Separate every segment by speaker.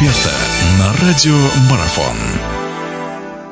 Speaker 1: эксперта на радио Марафон.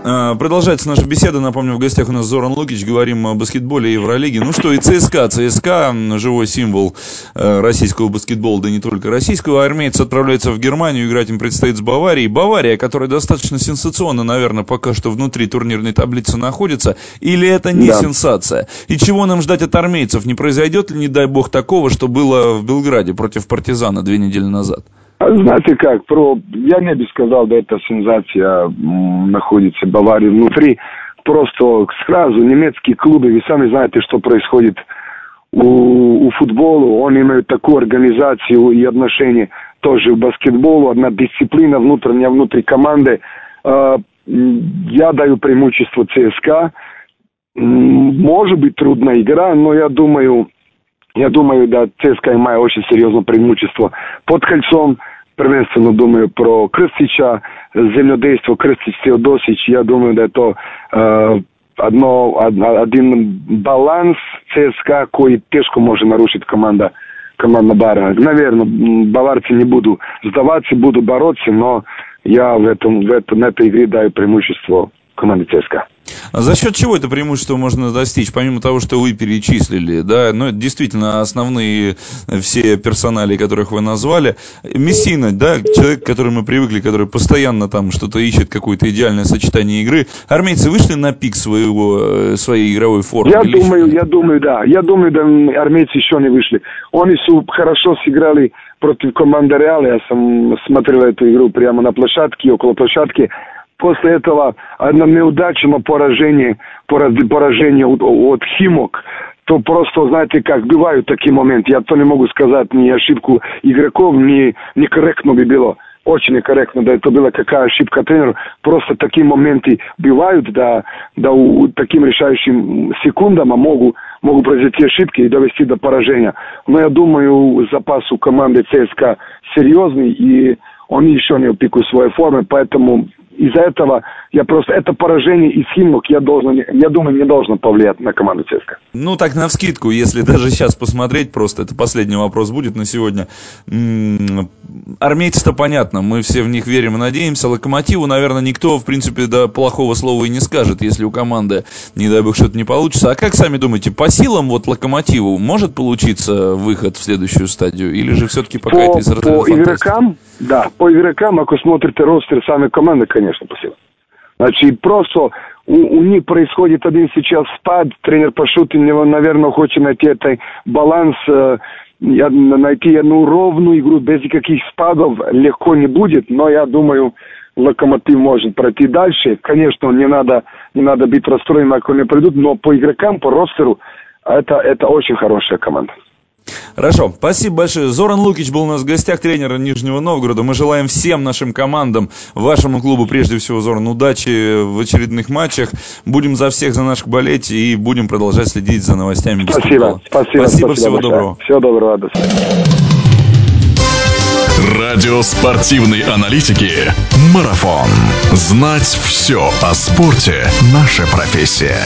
Speaker 2: А, продолжается наша беседа. Напомню, в гостях у нас Зоран Лукич. Говорим о баскетболе и Евролиге. Ну что, и ЦСКА. ЦСКА – живой символ э, российского баскетбола, да не только российского. Армейцы отправляются в Германию. Играть им предстоит с Баварией. Бавария, которая достаточно сенсационно, наверное, пока что внутри турнирной таблицы находится. Или это не да. сенсация? И чего нам ждать от армейцев? Не произойдет ли, не дай бог, такого, что было в Белграде против партизана две недели назад?
Speaker 3: Знаете как, про, я не бы сказал, да эта сенсация находится в Баварии внутри. Просто сразу немецкие клубы, вы сами знаете, что происходит у, у футбола. Они имеют такую организацию и отношения тоже в баскетболу. Одна дисциплина внутренняя внутри команды. А, я даю преимущество ЦСКА. Может быть трудная игра, но я думаю, я думаю, да, ЦСКА имеет очень серьезное преимущество под кольцом. Prvenstveno думаю про Крстича, земледейство Крстич Теодосич. Я думаю, да это э, одно, один баланс ЦСКА, который тяжко может нарушить команда команда Бара. Наверное, баварцы не буду сдаваться, буду бороться, но я в этом, в этом, на этой игре даю преимущество команде ЦСКА.
Speaker 2: А за счет чего это преимущество можно достичь, помимо того, что вы перечислили, да, ну, это действительно основные все персонали, которых вы назвали. Мессина, да, человек, к которому мы привыкли, который постоянно там что-то ищет, какое-то идеальное сочетание игры. Армейцы вышли на пик своего, э, своей игровой формы?
Speaker 3: Я думаю, я думаю, да. Я думаю, да, армейцы еще не вышли. Они хорошо сыграли против команды Реала. Я сам смотрел эту игру прямо на площадке, около площадки после этого одном неудачном поражении, поражение от, Химок, то просто, знаете, как бывают такие моменты. Я то не могу сказать ни ошибку игроков, ни некорректно бы было. Очень некорректно, да, это была какая ошибка тренера. Просто такие моменты бывают, да, да, у таким решающим секундам а могут, могут произойти ошибки и довести до поражения. Но я думаю, запас у команды ЦСКА серьезный, и он еще не пику своей формы, поэтому из-за этого я просто это поражение из Химок я должен, я думаю, не должно повлиять на команду ЦСКА.
Speaker 2: Ну так на вскидку, если даже сейчас посмотреть, просто это последний вопрос будет на сегодня. Армейцы-то понятно, мы все в них верим и надеемся. Локомотиву, наверное, никто, в принципе, до плохого слова и не скажет, если у команды, не дай бог, что-то не получится. А как сами думаете, по силам вот Локомотиву может получиться выход в следующую стадию? Или же все-таки пока
Speaker 3: по,
Speaker 2: это из
Speaker 3: По игрокам, да, по игрокам, ако смотрите ростер самой команды, конечно, силам. Значит, просто у, у них происходит один сейчас спад, тренер Пашутин, наверное, хочет найти этот баланс, э, найти одну ровную игру без никаких спадов легко не будет, но я думаю, Локомотив может пройти дальше. Конечно, не надо, не надо быть расстроенным, ако не придут, но по игрокам, по ростеру, это, это очень хорошая команда.
Speaker 2: Хорошо, спасибо большое. Зоран Лукич был у нас в гостях, тренера Нижнего Новгорода. Мы желаем всем нашим командам, вашему клубу, прежде всего, Зоран, удачи в очередных матчах. Будем за всех, за наших болеть и будем продолжать следить за новостями.
Speaker 3: Спасибо, спасибо.
Speaker 2: Спасибо, спасибо всего большое. доброго.
Speaker 3: Всего доброго, до свидания.
Speaker 1: Радио спортивной аналитики «Марафон». Знать все о спорте – наша профессия.